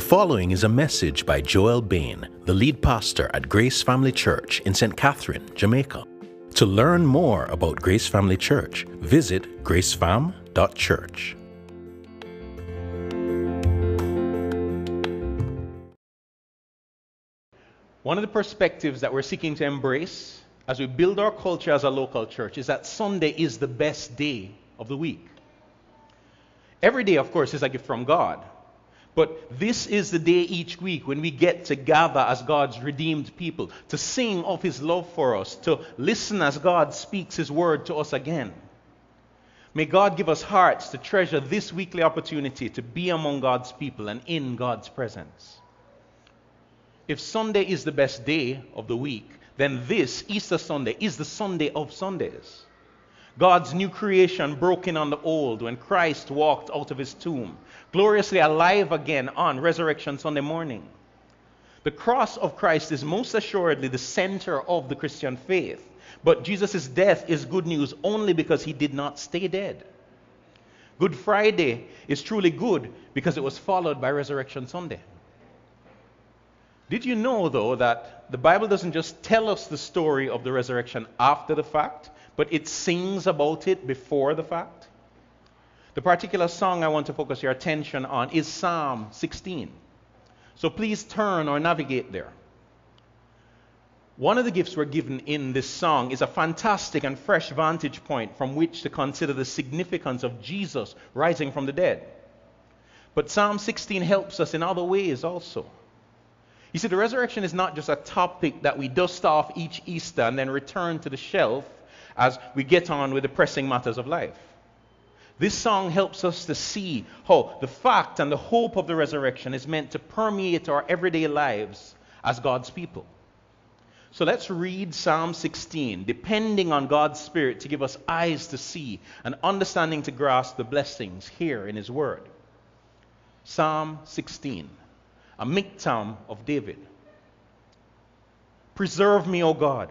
The following is a message by Joel Bain, the lead pastor at Grace Family Church in St. Catherine, Jamaica. To learn more about Grace Family Church, visit gracefam.church. One of the perspectives that we're seeking to embrace as we build our culture as a local church is that Sunday is the best day of the week. Every day, of course, is a gift from God. But this is the day each week when we get to gather as God's redeemed people, to sing of His love for us, to listen as God speaks His word to us again. May God give us hearts to treasure this weekly opportunity to be among God's people and in God's presence. If Sunday is the best day of the week, then this, Easter Sunday, is the Sunday of Sundays. God's new creation broken on the old when Christ walked out of his tomb, gloriously alive again on Resurrection Sunday morning. The cross of Christ is most assuredly the center of the Christian faith, but Jesus' death is good news only because he did not stay dead. Good Friday is truly good because it was followed by Resurrection Sunday. Did you know, though, that the Bible doesn't just tell us the story of the resurrection after the fact, but it sings about it before the fact? The particular song I want to focus your attention on is Psalm 16. So please turn or navigate there. One of the gifts we're given in this song is a fantastic and fresh vantage point from which to consider the significance of Jesus rising from the dead. But Psalm 16 helps us in other ways also. You see, the resurrection is not just a topic that we dust off each Easter and then return to the shelf as we get on with the pressing matters of life. This song helps us to see how the fact and the hope of the resurrection is meant to permeate our everyday lives as God's people. So let's read Psalm 16, depending on God's Spirit to give us eyes to see and understanding to grasp the blessings here in His Word. Psalm 16 a miktam of David. Preserve me, O God,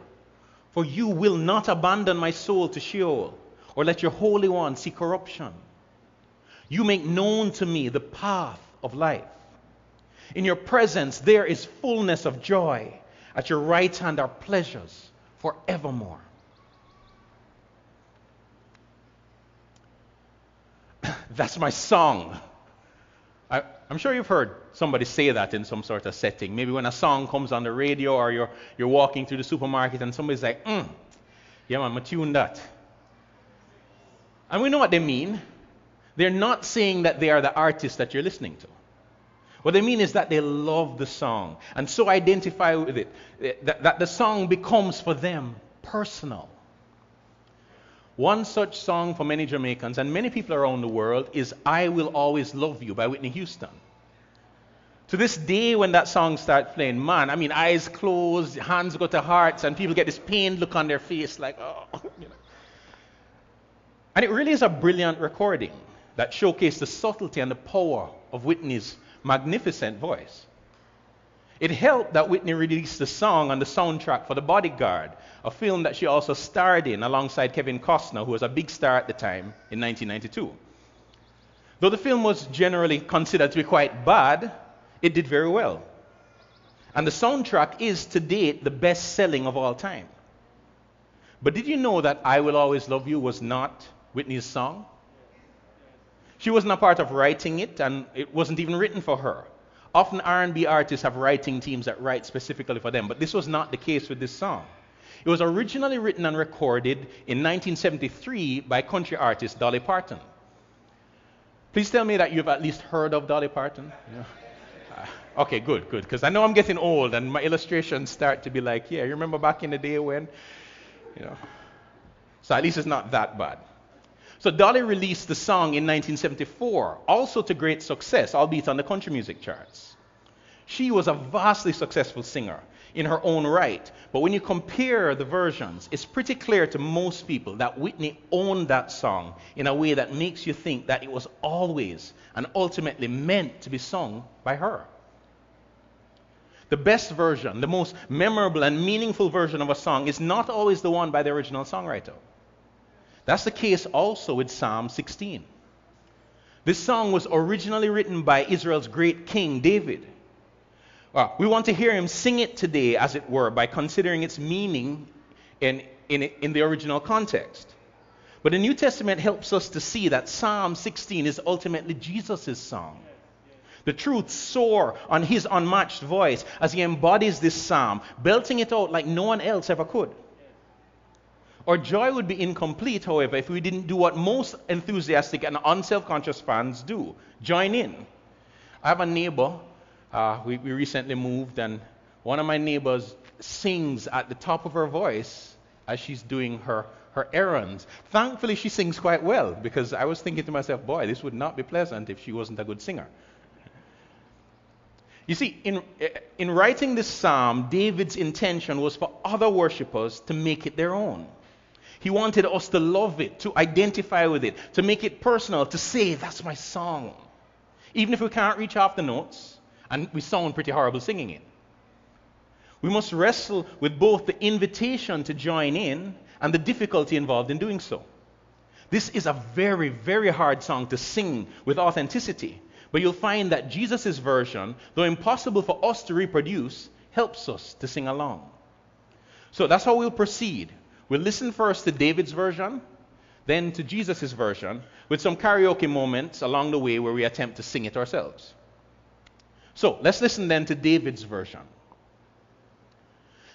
For you will not abandon my soul to Sheol, or let your Holy One see corruption. You make known to me the path of life. In your presence there is fullness of joy. At your right hand are pleasures forevermore. That's my song. I, am sure you've heard somebody say that in some sort of setting. Maybe when a song comes on the radio or you're, you're walking through the supermarket and somebody's like, mm, yeah, man, I'm tune that. And we know what they mean. They're not saying that they are the artist that you're listening to. What they mean is that they love the song and so identify with it, that, that the song becomes for them personal. One such song for many Jamaicans and many people around the world is I Will Always Love You by Whitney Houston. To this day, when that song starts playing, man, I mean, eyes closed, hands go to hearts, and people get this pained look on their face, like, oh, you know. And it really is a brilliant recording that showcased the subtlety and the power of Whitney's magnificent voice. It helped that Whitney released the song on the soundtrack for The Bodyguard, a film that she also starred in alongside Kevin Costner, who was a big star at the time in 1992. Though the film was generally considered to be quite bad, it did very well. And the soundtrack is to date the best selling of all time. But did you know that I Will Always Love You was not Whitney's song? She wasn't a part of writing it, and it wasn't even written for her. Often R&B artists have writing teams that write specifically for them, but this was not the case with this song. It was originally written and recorded in 1973 by country artist Dolly Parton. Please tell me that you've at least heard of Dolly Parton. Yeah. Uh, okay, good, good. Because I know I'm getting old and my illustrations start to be like, yeah, you remember back in the day when, you know. So at least it's not that bad. So Dolly released the song in 1974, also to great success, albeit on the country music charts. She was a vastly successful singer in her own right, but when you compare the versions, it's pretty clear to most people that Whitney owned that song in a way that makes you think that it was always and ultimately meant to be sung by her. The best version, the most memorable and meaningful version of a song is not always the one by the original songwriter. That's the case also with Psalm 16. This song was originally written by Israel's great king, David. Well, we want to hear him sing it today, as it were, by considering its meaning in, in, in the original context. But the New Testament helps us to see that Psalm 16 is ultimately Jesus' song. The truth soar on his unmatched voice as he embodies this psalm, belting it out like no one else ever could. Our joy would be incomplete, however, if we didn't do what most enthusiastic and unself conscious fans do join in. I have a neighbor, uh, we, we recently moved, and one of my neighbors sings at the top of her voice as she's doing her, her errands. Thankfully, she sings quite well because I was thinking to myself, boy, this would not be pleasant if she wasn't a good singer. You see, in, in writing this psalm, David's intention was for other worshippers to make it their own. He wanted us to love it, to identify with it, to make it personal, to say, that's my song. Even if we can't reach half the notes, and we sound pretty horrible singing it. We must wrestle with both the invitation to join in and the difficulty involved in doing so. This is a very, very hard song to sing with authenticity, but you'll find that Jesus' version, though impossible for us to reproduce, helps us to sing along. So that's how we'll proceed. We'll listen first to David's version, then to Jesus' version, with some karaoke moments along the way where we attempt to sing it ourselves. So let's listen then to David's version.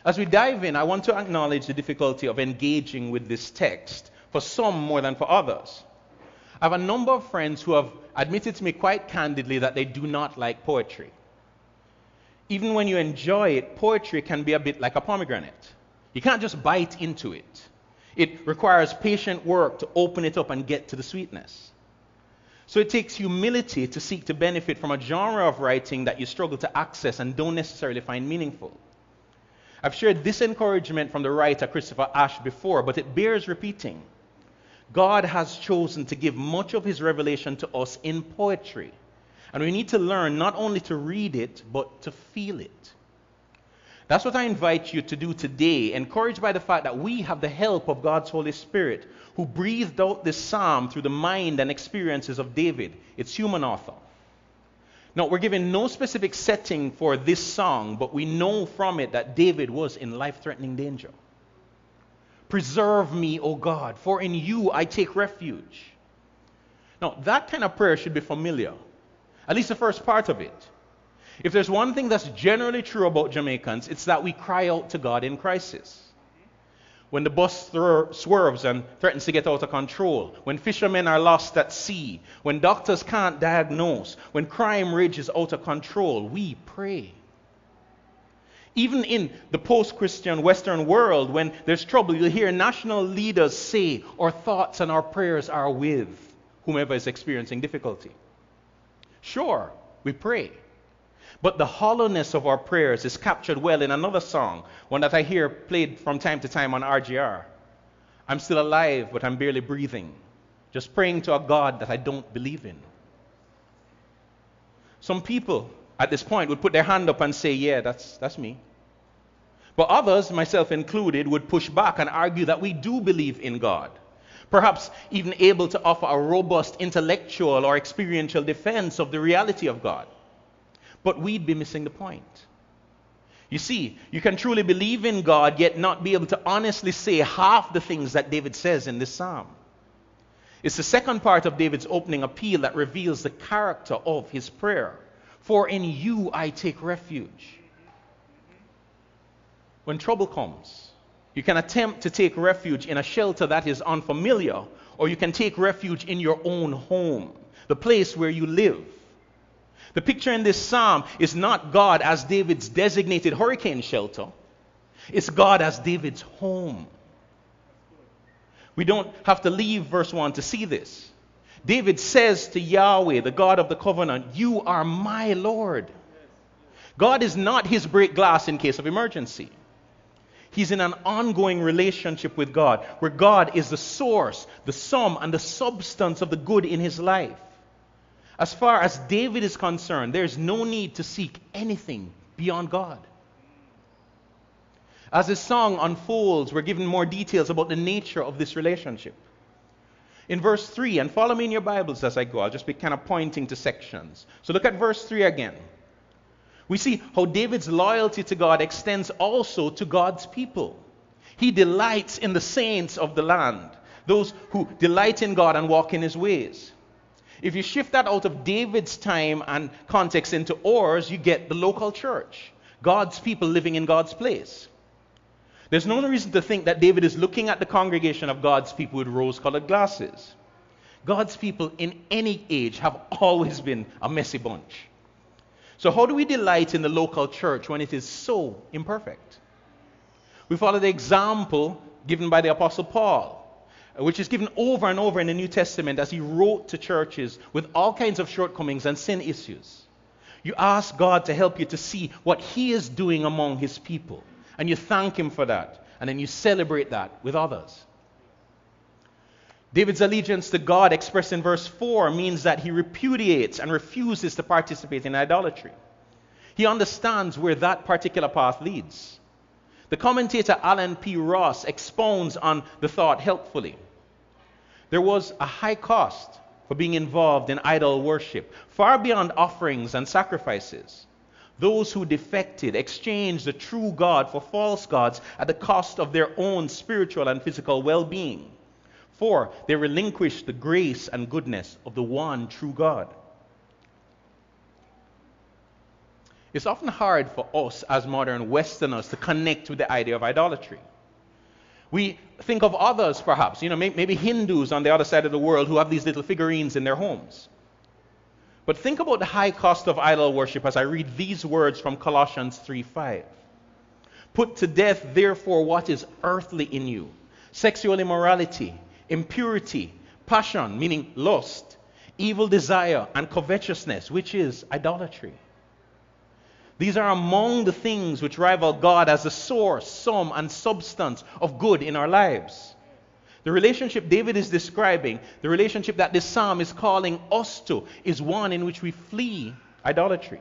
As we dive in, I want to acknowledge the difficulty of engaging with this text, for some more than for others. I have a number of friends who have admitted to me quite candidly that they do not like poetry. Even when you enjoy it, poetry can be a bit like a pomegranate. You can't just bite into it. It requires patient work to open it up and get to the sweetness. So it takes humility to seek to benefit from a genre of writing that you struggle to access and don't necessarily find meaningful. I've shared this encouragement from the writer Christopher Ash before, but it bears repeating. God has chosen to give much of his revelation to us in poetry. And we need to learn not only to read it, but to feel it. That's what I invite you to do today, encouraged by the fact that we have the help of God's Holy Spirit, who breathed out this psalm through the mind and experiences of David, its human author. Now, we're given no specific setting for this song, but we know from it that David was in life threatening danger. Preserve me, O God, for in you I take refuge. Now, that kind of prayer should be familiar, at least the first part of it. If there's one thing that's generally true about Jamaicans, it's that we cry out to God in crisis. When the bus swerves and threatens to get out of control, when fishermen are lost at sea, when doctors can't diagnose, when crime rages out of control, we pray. Even in the post Christian Western world, when there's trouble, you'll hear national leaders say, Our thoughts and our prayers are with whomever is experiencing difficulty. Sure, we pray. But the hollowness of our prayers is captured well in another song, one that I hear played from time to time on RJR. I'm still alive, but I'm barely breathing, just praying to a God that I don't believe in. Some people at this point would put their hand up and say, Yeah, that's, that's me. But others, myself included, would push back and argue that we do believe in God. Perhaps even able to offer a robust intellectual or experiential defense of the reality of God but we'd be missing the point. You see, you can truly believe in God, yet not be able to honestly say half the things that David says in this psalm. It's the second part of David's opening appeal that reveals the character of his prayer. For in you I take refuge. When trouble comes, you can attempt to take refuge in a shelter that is unfamiliar, or you can take refuge in your own home, the place where you live. The picture in this psalm is not God as David's designated hurricane shelter, it's God as David's home. We don't have to leave verse 1 to see this. David says to Yahweh, the God of the covenant, You are my Lord. God is not his break glass in case of emergency. He's in an ongoing relationship with God, where God is the source, the sum, and the substance of the good in his life. As far as David is concerned, there's no need to seek anything beyond God. As this song unfolds, we're given more details about the nature of this relationship. In verse 3, and follow me in your Bibles as I go, I'll just be kind of pointing to sections. So look at verse 3 again we see how David's loyalty to God extends also to God's people. He delights in the saints of the land, those who delight in God and walk in his ways. If you shift that out of David's time and context into ours, you get the local church, God's people living in God's place. There's no reason to think that David is looking at the congregation of God's people with rose colored glasses. God's people in any age have always been a messy bunch. So, how do we delight in the local church when it is so imperfect? We follow the example given by the Apostle Paul, which is given over and over in the New Testament as he wrote to churches with all kinds of shortcomings and sin issues. You ask God to help you to see what he is doing among his people, and you thank him for that, and then you celebrate that with others. David's allegiance to God, expressed in verse 4, means that he repudiates and refuses to participate in idolatry. He understands where that particular path leads. The commentator Allen P. Ross expounds on the thought helpfully. There was a high cost for being involved in idol worship, far beyond offerings and sacrifices. Those who defected exchanged the true God for false gods at the cost of their own spiritual and physical well being. For they relinquished the grace and goodness of the one true God. It's often hard for us as modern Westerners to connect with the idea of idolatry. We think of others, perhaps, you know, maybe Hindus on the other side of the world who have these little figurines in their homes. But think about the high cost of idol worship as I read these words from Colossians 3:5. Put to death, therefore, what is earthly in you sexual immorality impurity, passion, meaning lust, evil desire, and covetousness, which is idolatry. These are among the things which rival God as the source, sum, and substance of good in our lives. The relationship David is describing, the relationship that this psalm is calling us to, is one in which we flee idolatry.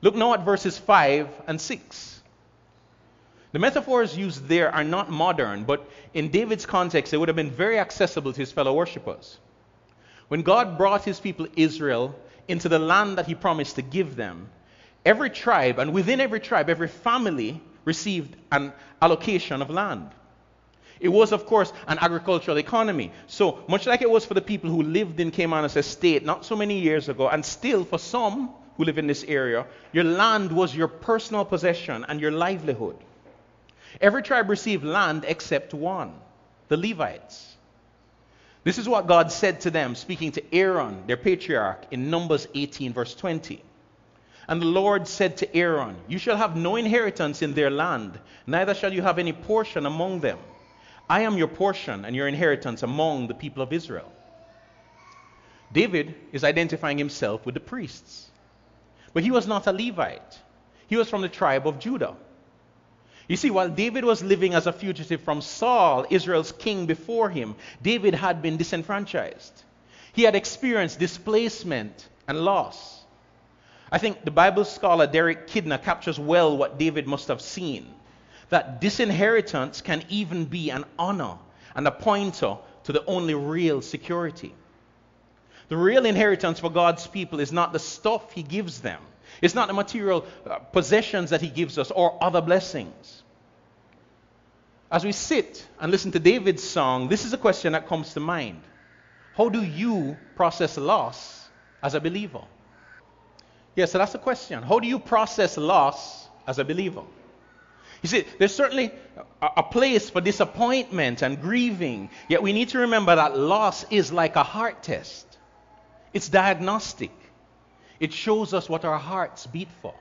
Look now at verses 5 and 6. The metaphors used there are not modern, but in David's context, they would have been very accessible to his fellow worshippers. When God brought his people Israel into the land that he promised to give them, every tribe, and within every tribe, every family received an allocation of land. It was, of course, an agricultural economy. So, much like it was for the people who lived in Caymanas Estate not so many years ago, and still for some who live in this area, your land was your personal possession and your livelihood. Every tribe received land except one, the Levites. This is what God said to them, speaking to Aaron, their patriarch, in Numbers 18, verse 20. And the Lord said to Aaron, You shall have no inheritance in their land, neither shall you have any portion among them. I am your portion and your inheritance among the people of Israel. David is identifying himself with the priests. But he was not a Levite, he was from the tribe of Judah. You see, while David was living as a fugitive from Saul, Israel's king before him, David had been disenfranchised. He had experienced displacement and loss. I think the Bible scholar Derek Kidner captures well what David must have seen that disinheritance can even be an honor and a pointer to the only real security. The real inheritance for God's people is not the stuff He gives them, it's not the material uh, possessions that He gives us or other blessings. As we sit and listen to David's song, this is a question that comes to mind. How do you process loss as a believer? Yeah, so that's the question. How do you process loss as a believer? You see, there's certainly a, a place for disappointment and grieving, yet we need to remember that loss is like a heart test. It's diagnostic. It shows us what our hearts beat for.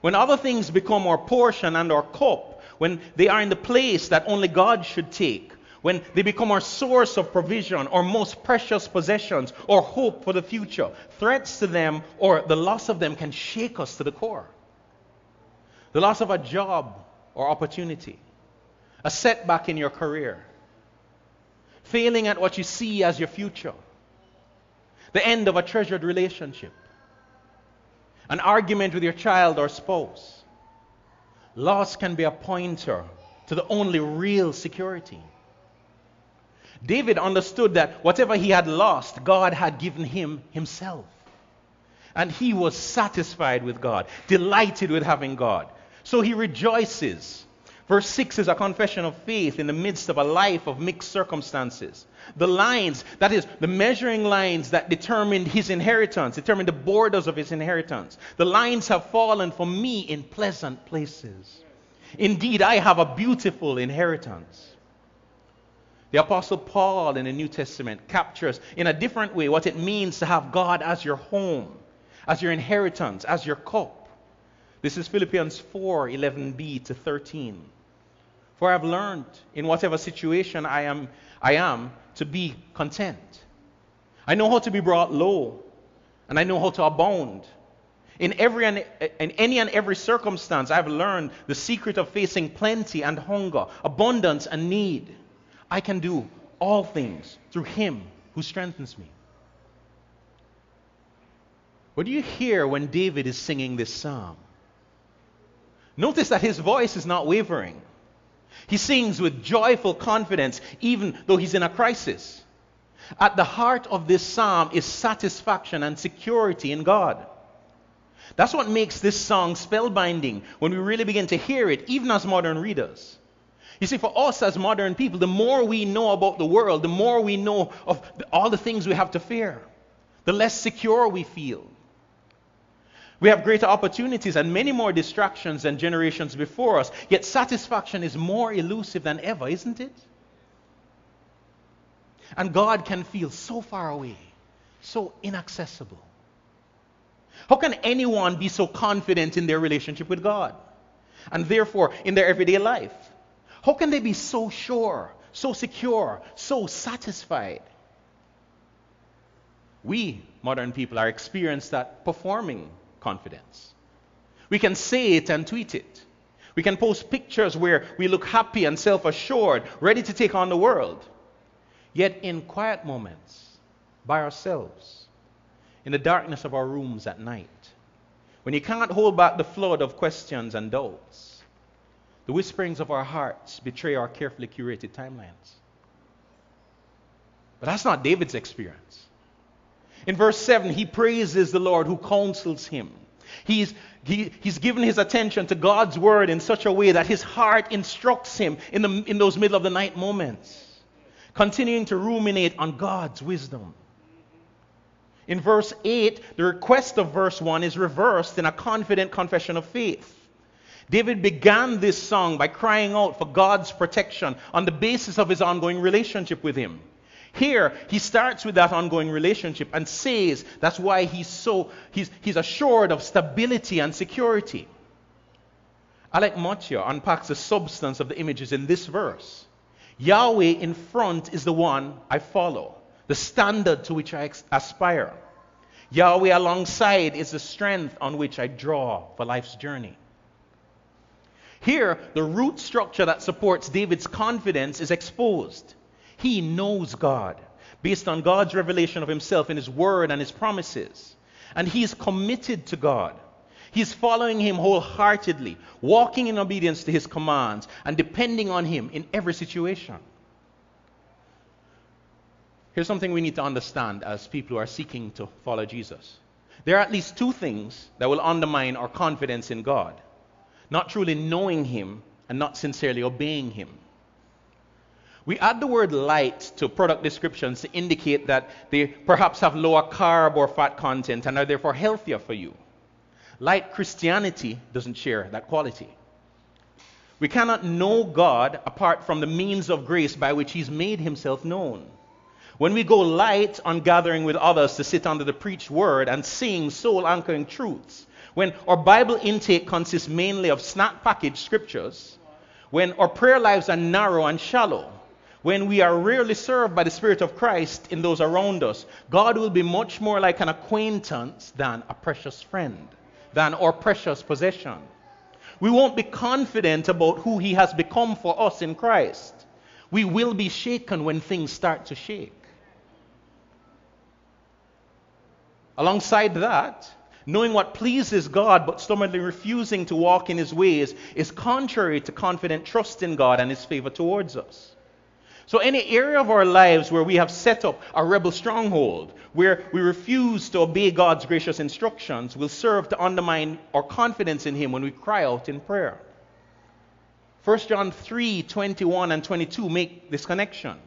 When other things become our portion and our cup, when they are in the place that only God should take, when they become our source of provision, our most precious possessions, or hope for the future, threats to them or the loss of them can shake us to the core. The loss of a job or opportunity, a setback in your career, failing at what you see as your future, the end of a treasured relationship, an argument with your child or spouse. Loss can be a pointer to the only real security. David understood that whatever he had lost, God had given him himself. And he was satisfied with God, delighted with having God. So he rejoices. Verse 6 is a confession of faith in the midst of a life of mixed circumstances. The lines, that is, the measuring lines that determined his inheritance, determined the borders of his inheritance. The lines have fallen for me in pleasant places. Indeed, I have a beautiful inheritance. The Apostle Paul in the New Testament captures in a different way what it means to have God as your home, as your inheritance, as your cup. This is Philippians 4 11b to 13. For I have learned in whatever situation I am, I am to be content. I know how to be brought low, and I know how to abound. In, every and, in any and every circumstance, I've learned the secret of facing plenty and hunger, abundance and need. I can do all things through him who strengthens me. What do you hear when David is singing this psalm? Notice that his voice is not wavering. He sings with joyful confidence, even though he's in a crisis. At the heart of this psalm is satisfaction and security in God. That's what makes this song spellbinding when we really begin to hear it, even as modern readers. You see, for us as modern people, the more we know about the world, the more we know of all the things we have to fear, the less secure we feel. We have greater opportunities and many more distractions than generations before us, yet satisfaction is more elusive than ever, isn't it? And God can feel so far away, so inaccessible. How can anyone be so confident in their relationship with God and therefore in their everyday life? How can they be so sure, so secure, so satisfied? We, modern people, are experienced at performing confidence. We can say it and tweet it. We can post pictures where we look happy and self assured, ready to take on the world. Yet, in quiet moments, by ourselves, in the darkness of our rooms at night, when you can't hold back the flood of questions and doubts, the whisperings of our hearts betray our carefully curated timelines. But that's not David's experience. In verse 7, he praises the Lord who counsels him. He's, he, he's given his attention to God's word in such a way that his heart instructs him in, the, in those middle of the night moments, continuing to ruminate on God's wisdom. In verse 8, the request of verse 1 is reversed in a confident confession of faith. David began this song by crying out for God's protection on the basis of his ongoing relationship with him. Here, he starts with that ongoing relationship and says that's why he's so he's, he's assured of stability and security. Alec Motyer unpacks the substance of the images in this verse. Yahweh in front is the one I follow, the standard to which I aspire. Yahweh alongside is the strength on which I draw for life's journey. Here, the root structure that supports David's confidence is exposed. He knows God based on God's revelation of himself in his word and his promises. And he is committed to God. He's following him wholeheartedly, walking in obedience to his commands, and depending on him in every situation. Here's something we need to understand as people who are seeking to follow Jesus. There are at least two things that will undermine our confidence in God not truly knowing Him and not sincerely obeying Him. We add the word light to product descriptions to indicate that they perhaps have lower carb or fat content and are therefore healthier for you. Light Christianity doesn't share that quality. We cannot know God apart from the means of grace by which He's made Himself known. When we go light on gathering with others to sit under the preached word and sing soul anchoring truths, when our Bible intake consists mainly of snack package scriptures, when our prayer lives are narrow and shallow, when we are rarely served by the Spirit of Christ in those around us, God will be much more like an acquaintance than a precious friend, than our precious possession. We won't be confident about who He has become for us in Christ. We will be shaken when things start to shake. Alongside that, knowing what pleases God but stubbornly refusing to walk in His ways is contrary to confident trust in God and His favor towards us. So, any area of our lives where we have set up a rebel stronghold, where we refuse to obey God's gracious instructions, will serve to undermine our confidence in Him when we cry out in prayer. 1 John 3 21 and 22 make this connection.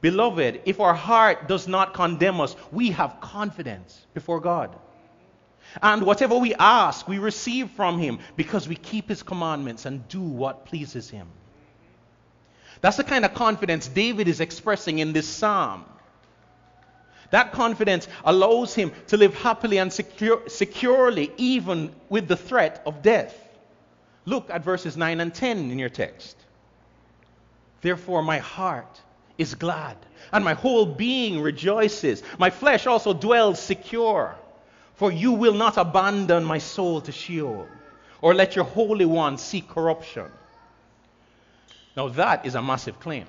Beloved, if our heart does not condemn us, we have confidence before God. And whatever we ask, we receive from Him because we keep His commandments and do what pleases Him. That's the kind of confidence David is expressing in this psalm. That confidence allows him to live happily and secure, securely, even with the threat of death. Look at verses 9 and 10 in your text. Therefore, my heart is glad, and my whole being rejoices. My flesh also dwells secure, for you will not abandon my soul to Sheol, or let your Holy One see corruption. Now, that is a massive claim.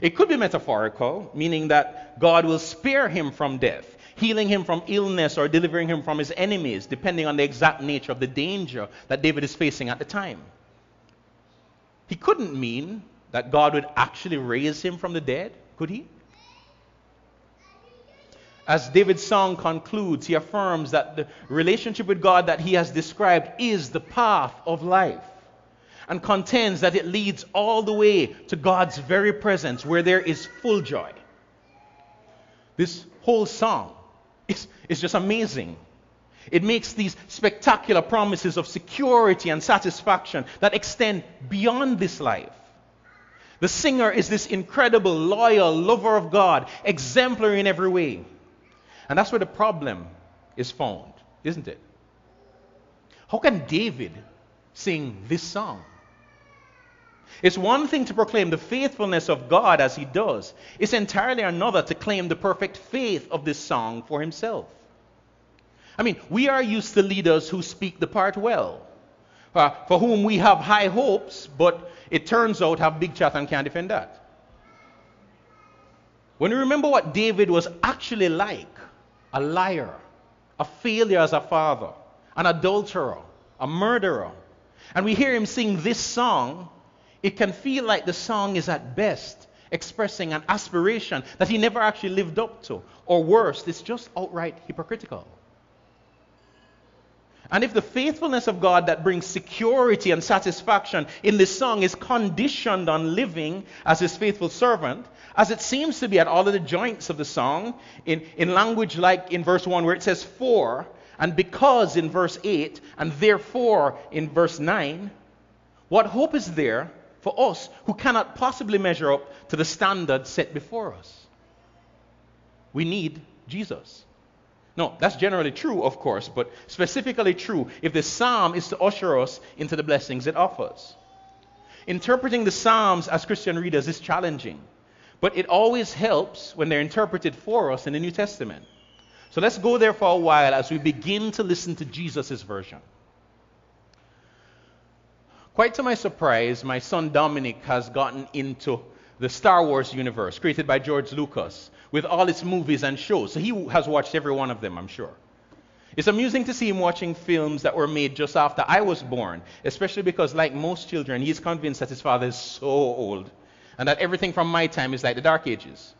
It could be metaphorical, meaning that God will spare him from death, healing him from illness, or delivering him from his enemies, depending on the exact nature of the danger that David is facing at the time. He couldn't mean that God would actually raise him from the dead, could he? As David's song concludes, he affirms that the relationship with God that he has described is the path of life and contends that it leads all the way to God's very presence where there is full joy. This whole song is, is just amazing. It makes these spectacular promises of security and satisfaction that extend beyond this life. The singer is this incredible, loyal lover of God, exemplary in every way. And that's where the problem is found, isn't it? How can David sing this song? It's one thing to proclaim the faithfulness of God as he does, it's entirely another to claim the perfect faith of this song for himself. I mean, we are used to leaders who speak the part well, uh, for whom we have high hopes, but it turns out have big chat and can't defend that. When we remember what David was actually like a liar, a failure as a father, an adulterer, a murderer, and we hear him sing this song, it can feel like the song is at best expressing an aspiration that he never actually lived up to. Or worse, it's just outright hypocritical. And if the faithfulness of God that brings security and satisfaction in this song is conditioned on living as his faithful servant, as it seems to be at all of the joints of the song, in, in language like in verse 1 where it says for, and because in verse 8, and therefore in verse 9, what hope is there for us who cannot possibly measure up to the standard set before us. We need Jesus. No, that's generally true, of course, but specifically true if the psalm is to usher us into the blessings it offers. Interpreting the psalms as Christian readers is challenging, but it always helps when they're interpreted for us in the New Testament. So let's go there for a while as we begin to listen to Jesus' version. Quite to my surprise, my son Dominic has gotten into the Star Wars universe created by George Lucas with all its movies and shows. So he has watched every one of them, I'm sure. It's amusing to see him watching films that were made just after I was born, especially because, like most children, he's convinced that his father is so old and that everything from my time is like the Dark Ages.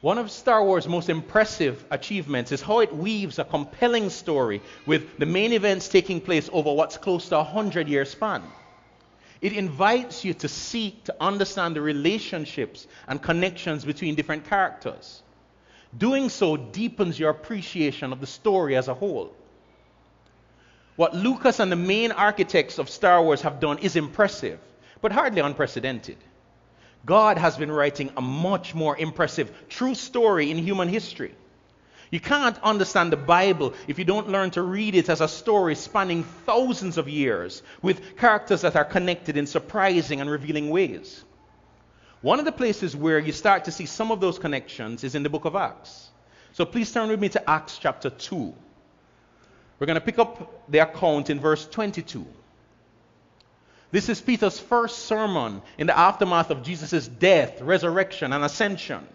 One of Star Wars' most impressive achievements is how it weaves a compelling story with the main events taking place over what's close to a hundred year span. It invites you to seek to understand the relationships and connections between different characters. Doing so deepens your appreciation of the story as a whole. What Lucas and the main architects of Star Wars have done is impressive, but hardly unprecedented. God has been writing a much more impressive true story in human history. You can't understand the Bible if you don't learn to read it as a story spanning thousands of years with characters that are connected in surprising and revealing ways. One of the places where you start to see some of those connections is in the book of Acts. So please turn with me to Acts chapter 2. We're going to pick up the account in verse 22. This is Peter's first sermon in the aftermath of Jesus' death, resurrection, and ascension.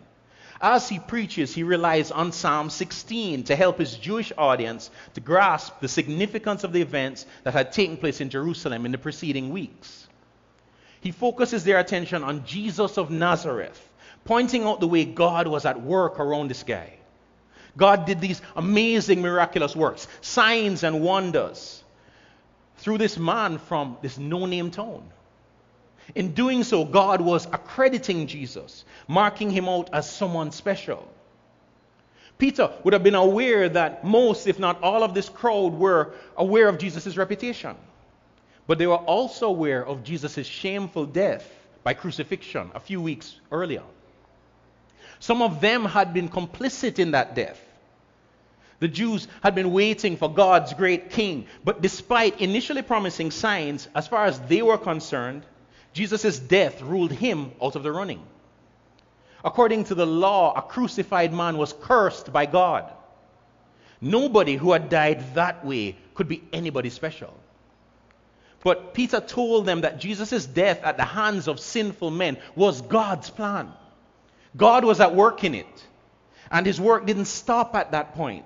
As he preaches, he relies on Psalm 16 to help his Jewish audience to grasp the significance of the events that had taken place in Jerusalem in the preceding weeks. He focuses their attention on Jesus of Nazareth, pointing out the way God was at work around this guy. God did these amazing miraculous works, signs and wonders through this man from this no name town. In doing so, God was accrediting Jesus, marking him out as someone special. Peter would have been aware that most, if not all, of this crowd were aware of Jesus' reputation. But they were also aware of Jesus' shameful death by crucifixion a few weeks earlier. Some of them had been complicit in that death. The Jews had been waiting for God's great king, but despite initially promising signs, as far as they were concerned, Jesus' death ruled him out of the running. According to the law, a crucified man was cursed by God. Nobody who had died that way could be anybody special. But Peter told them that Jesus' death at the hands of sinful men was God's plan. God was at work in it. And his work didn't stop at that point.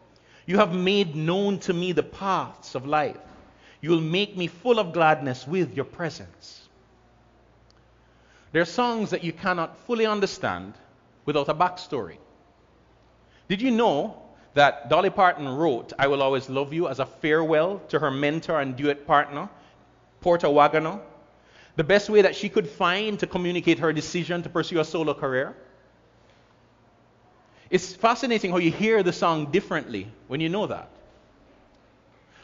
You have made known to me the paths of life. You will make me full of gladness with your presence. There are songs that you cannot fully understand without a backstory. Did you know that Dolly Parton wrote I Will Always Love You as a farewell to her mentor and duet partner, Porter Wagoner? The best way that she could find to communicate her decision to pursue a solo career? It's fascinating how you hear the song differently when you know that.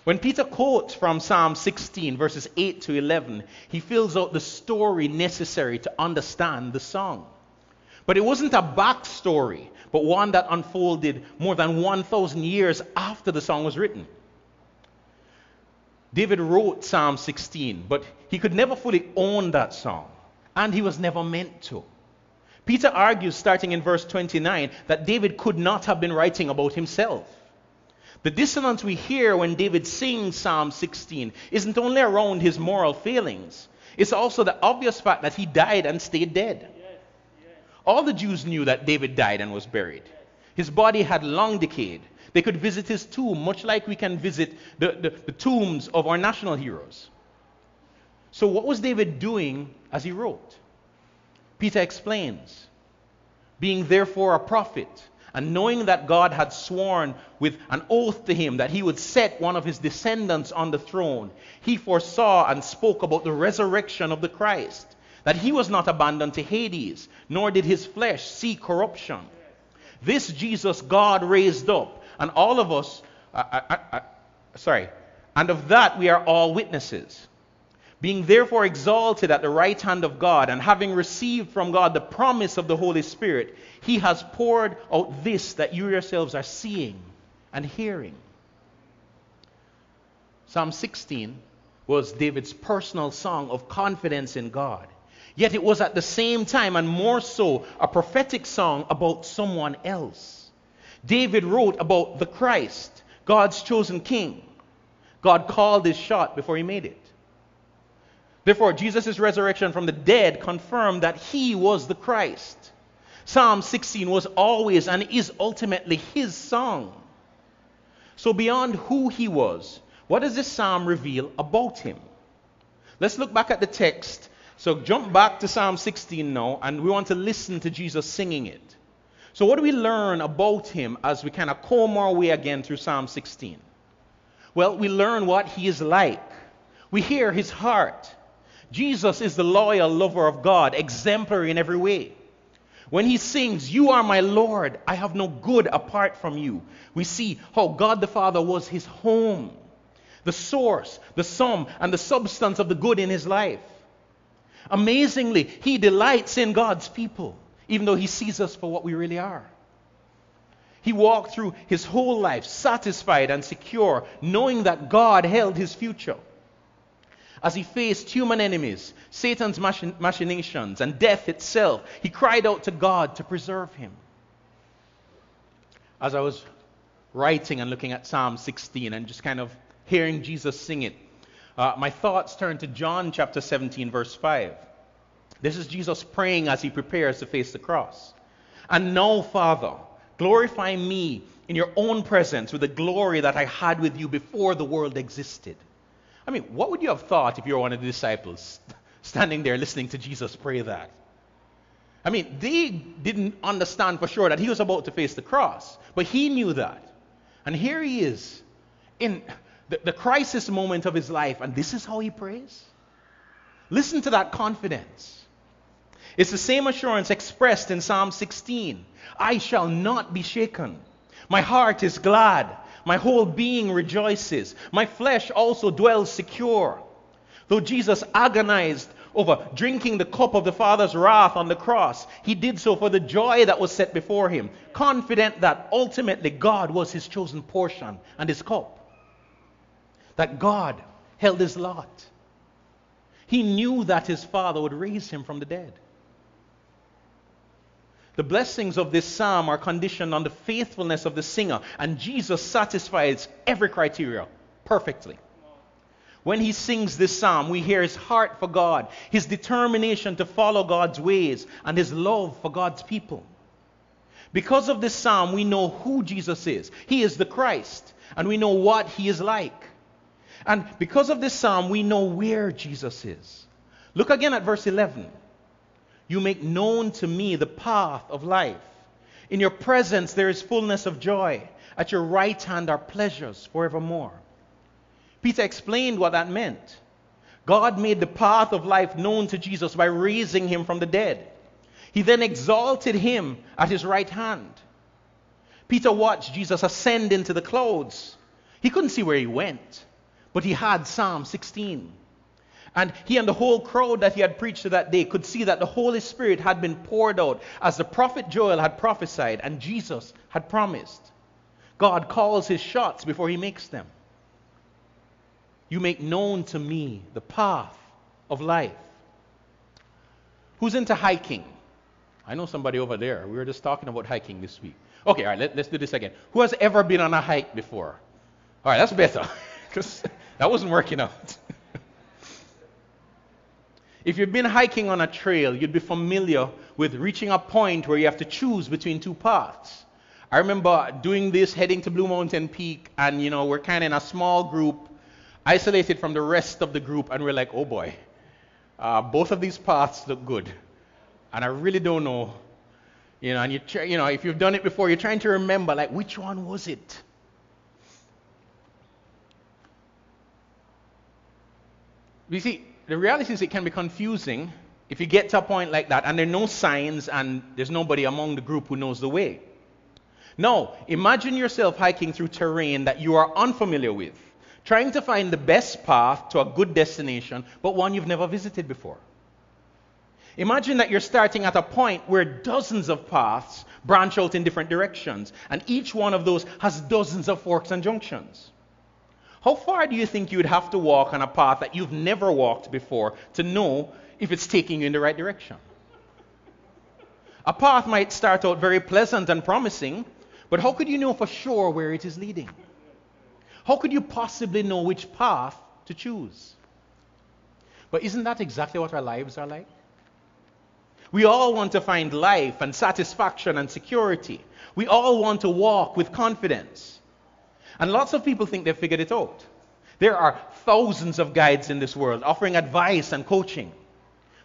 When Peter quotes from Psalm 16, verses 8 to 11, he fills out the story necessary to understand the song. But it wasn't a backstory, but one that unfolded more than 1,000 years after the song was written. David wrote Psalm 16, but he could never fully own that song, and he was never meant to. Peter argues, starting in verse 29, that David could not have been writing about himself. The dissonance we hear when David sings Psalm 16 isn't only around his moral failings, it's also the obvious fact that he died and stayed dead. All the Jews knew that David died and was buried. His body had long decayed. They could visit his tomb, much like we can visit the, the, the tombs of our national heroes. So, what was David doing as he wrote? Peter explains, being therefore a prophet, and knowing that God had sworn with an oath to him that he would set one of his descendants on the throne, he foresaw and spoke about the resurrection of the Christ, that he was not abandoned to Hades, nor did his flesh see corruption. This Jesus God raised up, and all of us, uh, uh, uh, sorry, and of that we are all witnesses being therefore exalted at the right hand of God, and having received from God the promise of the Holy Spirit, he has poured out this that you yourselves are seeing and hearing. Psalm 16 was David's personal song of confidence in God. Yet it was at the same time, and more so, a prophetic song about someone else. David wrote about the Christ, God's chosen king. God called his shot before he made it. Therefore, Jesus' resurrection from the dead confirmed that he was the Christ. Psalm 16 was always and is ultimately his song. So, beyond who he was, what does this psalm reveal about him? Let's look back at the text. So, jump back to Psalm 16 now, and we want to listen to Jesus singing it. So, what do we learn about him as we kind of comb our way again through Psalm 16? Well, we learn what he is like, we hear his heart. Jesus is the loyal lover of God, exemplary in every way. When he sings, You are my Lord, I have no good apart from you, we see how God the Father was his home, the source, the sum, and the substance of the good in his life. Amazingly, he delights in God's people, even though he sees us for what we really are. He walked through his whole life satisfied and secure, knowing that God held his future as he faced human enemies, Satan's machinations, and death itself, he cried out to God to preserve him. As I was writing and looking at Psalm 16 and just kind of hearing Jesus sing it, uh, my thoughts turned to John chapter 17, verse 5. This is Jesus praying as he prepares to face the cross. And now, Father, glorify me in your own presence with the glory that I had with you before the world existed. I mean, what would you have thought if you were one of the disciples standing there listening to Jesus pray that? I mean, they didn't understand for sure that he was about to face the cross, but he knew that. And here he is in the, the crisis moment of his life, and this is how he prays. Listen to that confidence. It's the same assurance expressed in Psalm 16 I shall not be shaken. My heart is glad. My whole being rejoices. My flesh also dwells secure. Though Jesus agonized over drinking the cup of the Father's wrath on the cross, he did so for the joy that was set before him, confident that ultimately God was his chosen portion and his cup. That God held his lot. He knew that his Father would raise him from the dead. The blessings of this psalm are conditioned on the faithfulness of the singer, and Jesus satisfies every criteria perfectly. When he sings this psalm, we hear his heart for God, his determination to follow God's ways, and his love for God's people. Because of this psalm, we know who Jesus is. He is the Christ, and we know what he is like. And because of this psalm, we know where Jesus is. Look again at verse 11. You make known to me the path of life. In your presence there is fullness of joy. At your right hand are pleasures forevermore. Peter explained what that meant. God made the path of life known to Jesus by raising him from the dead. He then exalted him at his right hand. Peter watched Jesus ascend into the clouds. He couldn't see where he went, but he had Psalm 16. And he and the whole crowd that he had preached to that day could see that the Holy Spirit had been poured out as the prophet Joel had prophesied and Jesus had promised. God calls his shots before he makes them. You make known to me the path of life. Who's into hiking? I know somebody over there. We were just talking about hiking this week. Okay, all right, let, us do this again. Who has ever been on a hike before? All right, that's better. Because that wasn't working out. If you've been hiking on a trail, you'd be familiar with reaching a point where you have to choose between two paths. I remember doing this heading to Blue Mountain Peak, and you know, we're kind of in a small group, isolated from the rest of the group, and we're like, oh boy, uh, both of these paths look good. And I really don't know. You know, and you, you know, if you've done it before, you're trying to remember, like, which one was it? You see, the reality is it can be confusing if you get to a point like that and there are no signs and there's nobody among the group who knows the way. Now, imagine yourself hiking through terrain that you are unfamiliar with, trying to find the best path to a good destination, but one you've never visited before. Imagine that you're starting at a point where dozens of paths branch out in different directions, and each one of those has dozens of forks and junctions. How far do you think you'd have to walk on a path that you've never walked before to know if it's taking you in the right direction? A path might start out very pleasant and promising, but how could you know for sure where it is leading? How could you possibly know which path to choose? But isn't that exactly what our lives are like? We all want to find life and satisfaction and security. We all want to walk with confidence. And lots of people think they've figured it out. There are thousands of guides in this world offering advice and coaching.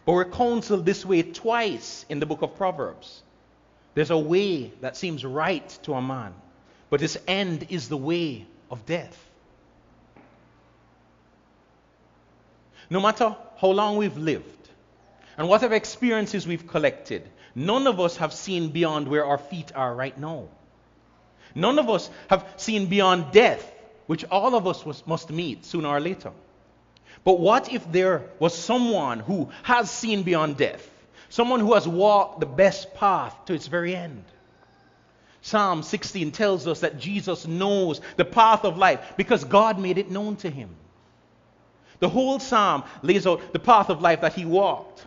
But we're counseled this way twice in the book of Proverbs. There's a way that seems right to a man, but its end is the way of death. No matter how long we've lived and whatever experiences we've collected, none of us have seen beyond where our feet are right now. None of us have seen beyond death, which all of us was, must meet sooner or later. But what if there was someone who has seen beyond death? Someone who has walked the best path to its very end? Psalm 16 tells us that Jesus knows the path of life because God made it known to him. The whole psalm lays out the path of life that he walked.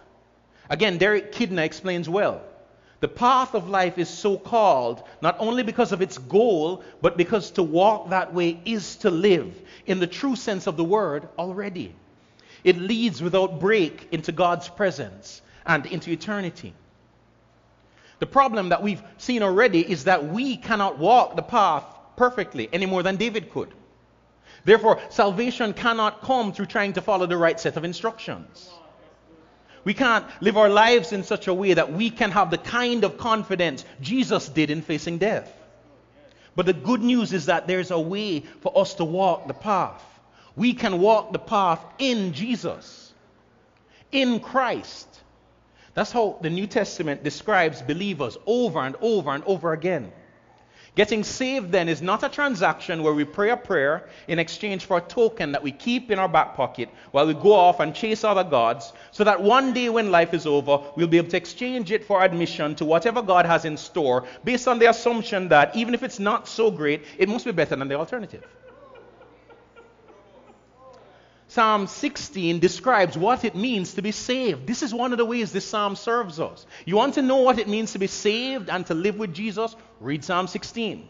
Again, Derek Kidner explains well. The path of life is so called not only because of its goal, but because to walk that way is to live in the true sense of the word already. It leads without break into God's presence and into eternity. The problem that we've seen already is that we cannot walk the path perfectly any more than David could. Therefore, salvation cannot come through trying to follow the right set of instructions. We can't live our lives in such a way that we can have the kind of confidence Jesus did in facing death. But the good news is that there's a way for us to walk the path. We can walk the path in Jesus, in Christ. That's how the New Testament describes believers over and over and over again. Getting saved then is not a transaction where we pray a prayer in exchange for a token that we keep in our back pocket while we go off and chase other gods, so that one day when life is over, we'll be able to exchange it for admission to whatever God has in store based on the assumption that even if it's not so great, it must be better than the alternative. Psalm 16 describes what it means to be saved. This is one of the ways this psalm serves us. You want to know what it means to be saved and to live with Jesus? Read Psalm 16.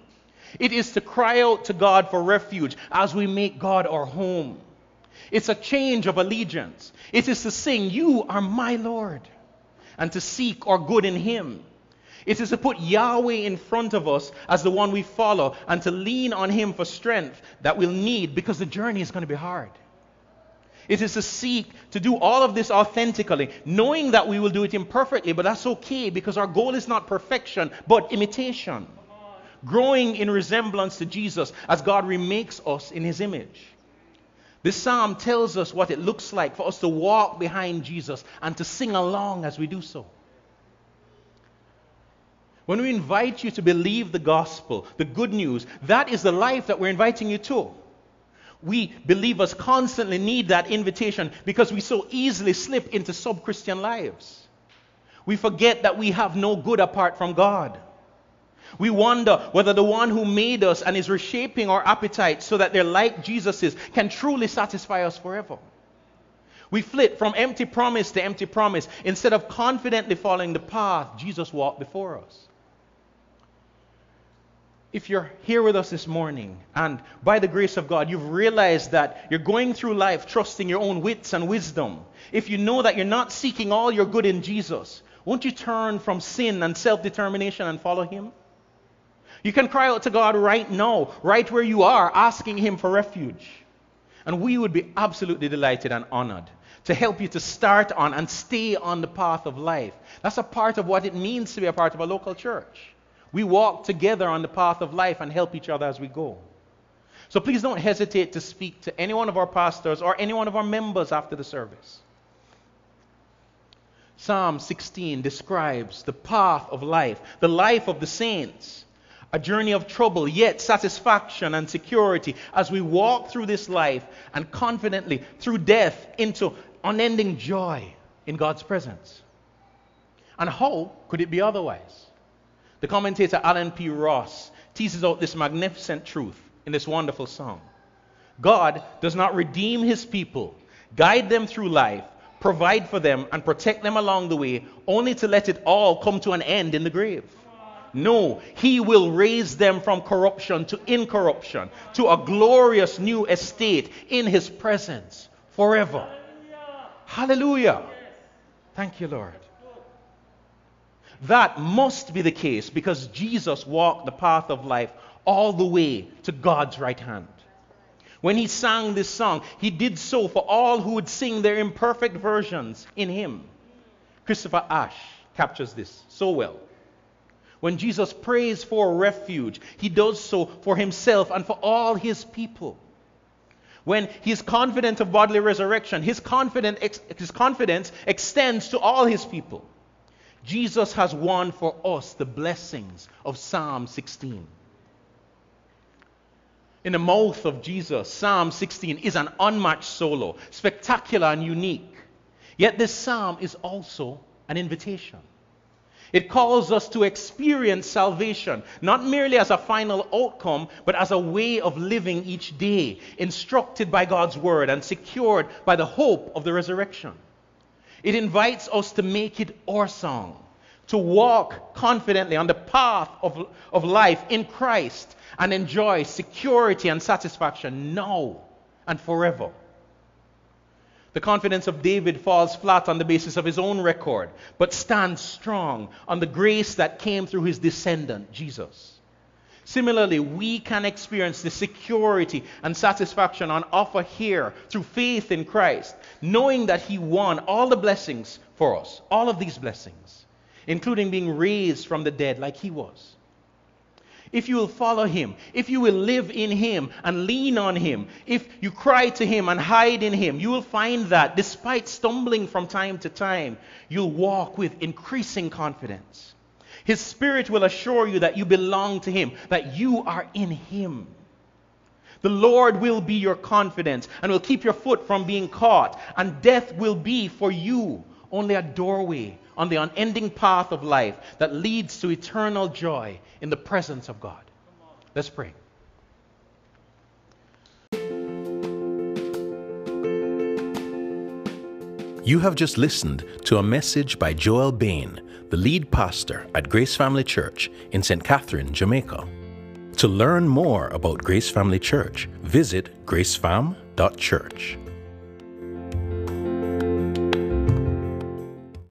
It is to cry out to God for refuge as we make God our home. It's a change of allegiance. It is to sing, You are my Lord, and to seek our good in Him. It is to put Yahweh in front of us as the one we follow and to lean on Him for strength that we'll need because the journey is going to be hard. It is to seek to do all of this authentically, knowing that we will do it imperfectly, but that's okay because our goal is not perfection, but imitation. Growing in resemblance to Jesus as God remakes us in his image. This psalm tells us what it looks like for us to walk behind Jesus and to sing along as we do so. When we invite you to believe the gospel, the good news, that is the life that we're inviting you to we believers constantly need that invitation because we so easily slip into sub Christian lives. We forget that we have no good apart from God. We wonder whether the one who made us and is reshaping our appetites so that they're like Jesus's can truly satisfy us forever. We flit from empty promise to empty promise instead of confidently following the path Jesus walked before us if you're here with us this morning and by the grace of God, you've realized that you're going through life trusting your own wits and wisdom, if you know that you're not seeking all your good in Jesus, won't you turn from sin and self determination and follow Him? You can cry out to God right now, right where you are, asking Him for refuge. And we would be absolutely delighted and honored to help you to start on and stay on the path of life. That's a part of what it means to be a part of a local church. We walk together on the path of life and help each other as we go. So please don't hesitate to speak to any one of our pastors or any one of our members after the service. Psalm 16 describes the path of life, the life of the saints, a journey of trouble, yet satisfaction and security as we walk through this life and confidently through death into unending joy in God's presence. And how could it be otherwise? The commentator Allen P. Ross teases out this magnificent truth in this wonderful song. God does not redeem his people, guide them through life, provide for them, and protect them along the way, only to let it all come to an end in the grave. No, he will raise them from corruption to incorruption, to a glorious new estate in his presence forever. Hallelujah. Thank you, Lord. That must be the case because Jesus walked the path of life all the way to God's right hand. When he sang this song, he did so for all who would sing their imperfect versions in him. Christopher Ash captures this so well. When Jesus prays for refuge, he does so for himself and for all his people. When he is confident of bodily resurrection, his, his confidence extends to all his people. Jesus has won for us the blessings of Psalm 16. In the mouth of Jesus, Psalm 16 is an unmatched solo, spectacular and unique. Yet this psalm is also an invitation. It calls us to experience salvation, not merely as a final outcome, but as a way of living each day, instructed by God's word and secured by the hope of the resurrection. It invites us to make it our song, to walk confidently on the path of, of life in Christ and enjoy security and satisfaction now and forever. The confidence of David falls flat on the basis of his own record, but stands strong on the grace that came through his descendant, Jesus. Similarly, we can experience the security and satisfaction on offer here through faith in Christ, knowing that he won all the blessings for us, all of these blessings, including being raised from the dead like he was if you will follow him, if you will live in him and lean on him, if you cry to him and hide in him, you will find that despite stumbling from time to time, you'll walk with increasing confidence. His spirit will assure you that you belong to him, that you are in him. The Lord will be your confidence and will keep your foot from being caught, and death will be for you only a doorway on the unending path of life that leads to eternal joy in the presence of God. Let's pray. You have just listened to a message by Joel Bain, the lead pastor at Grace Family Church in St. Catherine, Jamaica. To learn more about Grace Family Church, visit gracefam.church.